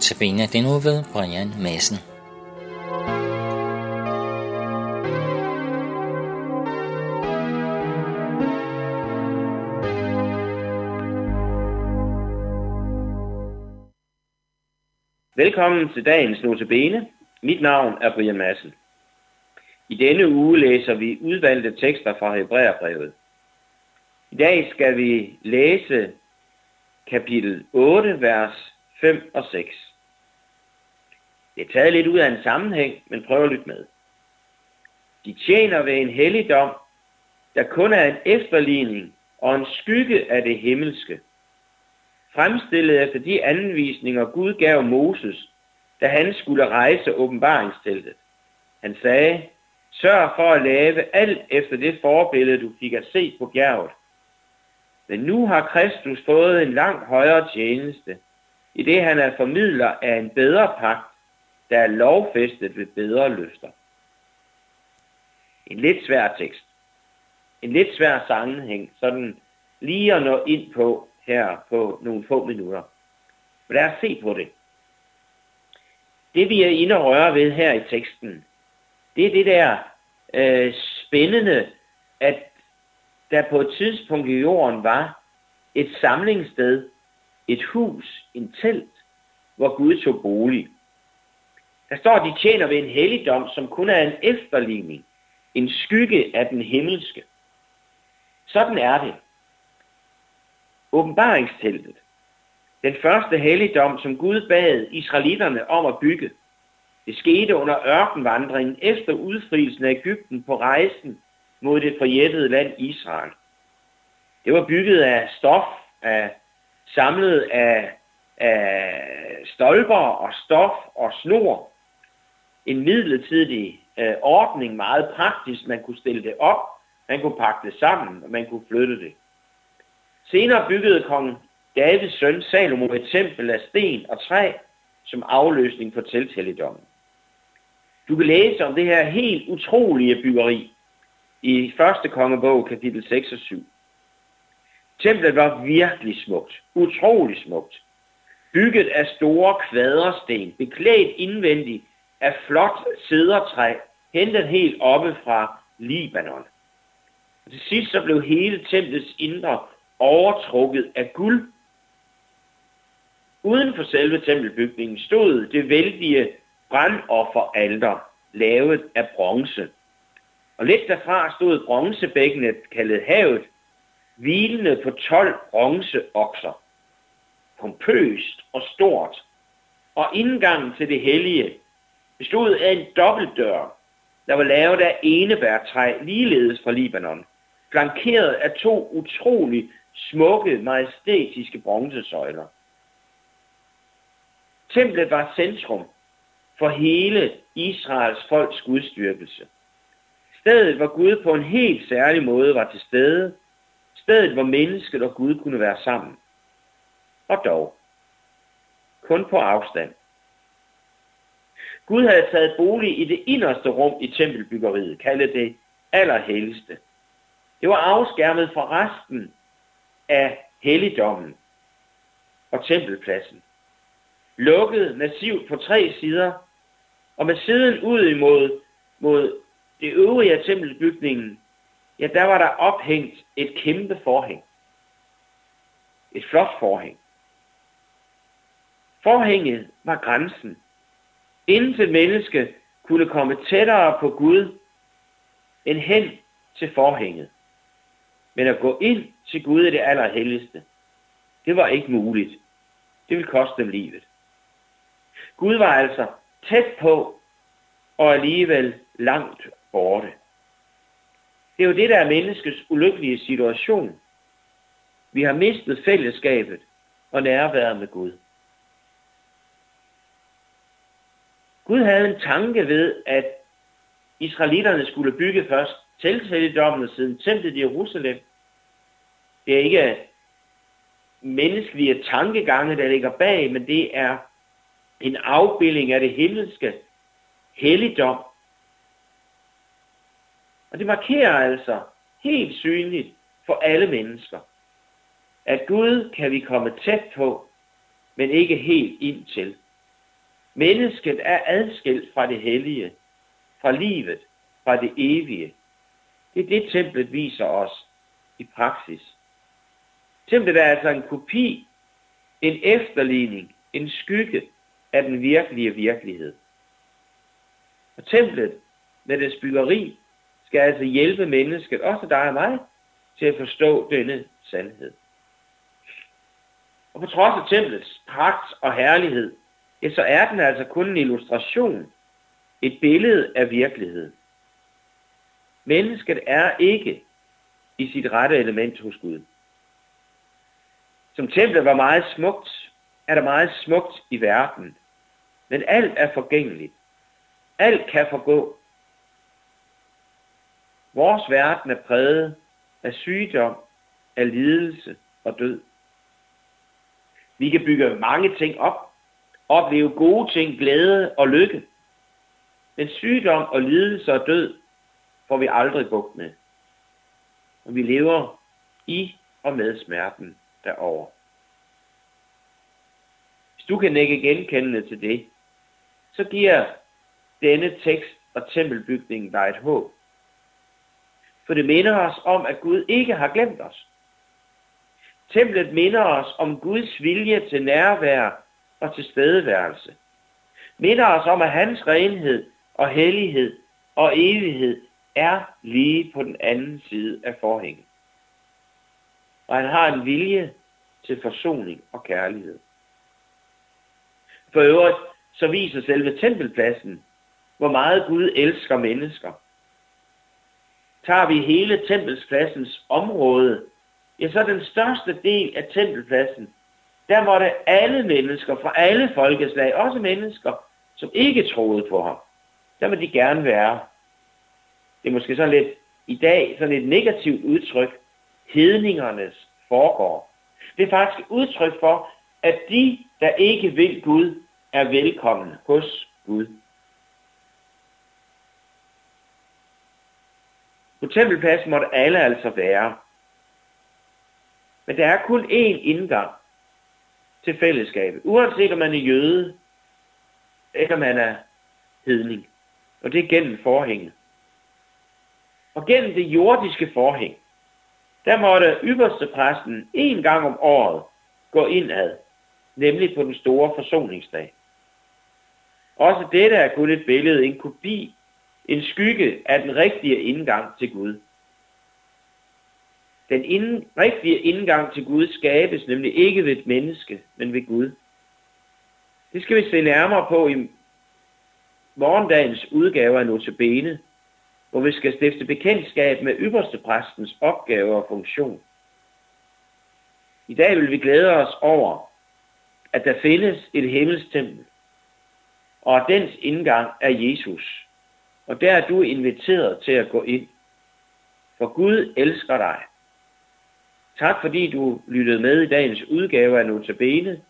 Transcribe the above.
Tabene den uge ved Brian Madsen. Velkommen til dagens Notabene. Mit navn er Brian Madsen. I denne uge læser vi udvalgte tekster fra Hebræerbrevet. I dag skal vi læse kapitel 8, vers 5 og 6. Det er taget lidt ud af en sammenhæng, men prøv at lytte med. De tjener ved en helligdom, der kun er en efterligning og en skygge af det himmelske. Fremstillet efter de anvisninger Gud gav Moses, da han skulle rejse åbenbaringsteltet. Han sagde, sørg for at lave alt efter det forbillede, du fik at se på bjerget. Men nu har Kristus fået en langt højere tjeneste, i det han er formidler af en bedre pagt, der er lovfæstet ved bedre løfter. En lidt svær tekst. En lidt svær sammenhæng, sådan lige at nå ind på her på nogle få minutter. Men lad os se på det. Det vi er inde og røre ved her i teksten, det er det der øh, spændende, at der på et tidspunkt i jorden var et samlingssted, et hus, en telt, hvor Gud tog bolig. Der står, at de tjener ved en helligdom, som kun er en efterligning, en skygge af den himmelske. Sådan er det. Åbenbaringsteltet. Den første helligdom, som Gud bad israelitterne om at bygge. Det skete under ørkenvandringen efter udfrielsen af Ægypten på rejsen mod det forjættede land Israel. Det var bygget af stof, af, samlet af, af stolper og stof og snor. En midlertidig øh, ordning, meget praktisk. Man kunne stille det op, man kunne pakke det sammen, og man kunne flytte det. Senere byggede kong Davids søn Salomo et tempel af sten og træ som afløsning for telthelligdommen. Du kan læse om det her helt utrolige byggeri i 1. kongebog, kapitel 6 og 7. Templet var virkelig smukt, utrolig smukt. Bygget af store kvadersten, beklædt indvendigt af flot cedertræ, hentet helt oppe fra Libanon. Og til sidst så blev hele templets indre overtrukket af guld. Uden for selve tempelbygningen stod det vældige brandofferalter, lavet af bronze. Og lidt derfra stod bronzebækkenet, kaldet havet, hvilende på 12 bronzeokser. Pompøst og stort. Og indgangen til det hellige bestod af en dobbeltdør, der var lavet af enebærtræ, ligeledes fra Libanon, flankeret af to utrolig smukke, majestætiske bronzesøjler. Templet var centrum for hele Israels folks gudstyrkelse. Stedet, hvor Gud på en helt særlig måde var til stede. Stedet, hvor mennesket og Gud kunne være sammen. Og dog, kun på afstand. Gud havde taget bolig i det inderste rum i tempelbyggeriet, kaldet det allerhelligste. Det var afskærmet fra resten af helligdommen og tempelpladsen. Lukket massivt på tre sider, og med siden ud imod mod det øvrige af tempelbygningen, ja, der var der ophængt et kæmpe forhæng. Et flot forhæng. Forhænget var grænsen. Intet menneske kunne komme tættere på Gud end hen til forhænget. Men at gå ind til Gud i det allerhelligste, det var ikke muligt. Det ville koste dem livet. Gud var altså tæt på, og alligevel langt borte. Det er jo det, der er menneskets ulykkelige situation. Vi har mistet fællesskabet og nærværet med Gud. Gud havde en tanke ved, at israelitterne skulle bygge først telthelligdommen siden templet i Jerusalem. Det er ikke menneskelige tankegange, der ligger bag, men det er en afbildning af det himmelske helligdom. Og det markerer altså helt synligt for alle mennesker, at Gud kan vi komme tæt på, men ikke helt ind til. Mennesket er adskilt fra det hellige, fra livet, fra det evige. Det er det, templet viser os i praksis. Templet er altså en kopi, en efterligning, en skygge af den virkelige virkelighed. Og templet med dets byggeri skal altså hjælpe mennesket, også dig og mig, til at forstå denne sandhed. Og på trods af templets pragt og herlighed, ja, så er den altså kun en illustration, et billede af virkeligheden. Mennesket er ikke i sit rette element hos Gud. Som templet var meget smukt, er der meget smukt i verden. Men alt er forgængeligt. Alt kan forgå. Vores verden er præget af sygdom, af lidelse og død. Vi kan bygge mange ting op, opleve gode ting, glæde og lykke. Men sygdom og lidelse og død får vi aldrig bugt med. Og vi lever i og med smerten derover. Hvis du kan ikke genkendende til det, så giver denne tekst og tempelbygningen dig et håb. For det minder os om, at Gud ikke har glemt os. Templet minder os om Guds vilje til nærvær og til stedeværelse. Minder os om, at hans renhed og hellighed og evighed er lige på den anden side af forhænget. Og han har en vilje til forsoning og kærlighed. For øvrigt så viser selve tempelpladsen, hvor meget Gud elsker mennesker. Tager vi hele tempelspladsens område, ja, så den største del af tempelpladsen, der måtte alle mennesker fra alle folkeslag, også mennesker, som ikke troede på ham, der må de gerne være. Det er måske sådan lidt i dag sådan et negativt udtryk, hedningernes foregår. Det er faktisk et udtryk for, at de, der ikke vil Gud, er velkommen hos Gud. På tempelpladsen måtte alle altså være. Men der er kun én indgang til fællesskabet, uanset om man er jøde, eller man er hedning. Og det er gennem forhænget. Og gennem det jordiske forhæng, der måtte ypperste præsten en gang om året gå indad, nemlig på den store forsoningsdag. Også dette er kun et billede, en kopi, en skygge af den rigtige indgang til Gud. Den ind, rigtige indgang til Gud skabes nemlig ikke ved et menneske, men ved Gud. Det skal vi se nærmere på i morgendagens udgave af Notabene, hvor vi skal stifte bekendtskab med ypperste præstens opgave og funktion. I dag vil vi glæde os over, at der findes et himmelstempel, og at dens indgang er Jesus. Og der er du inviteret til at gå ind. For Gud elsker dig. Tak fordi du lyttede med i dagens udgave af Notabene,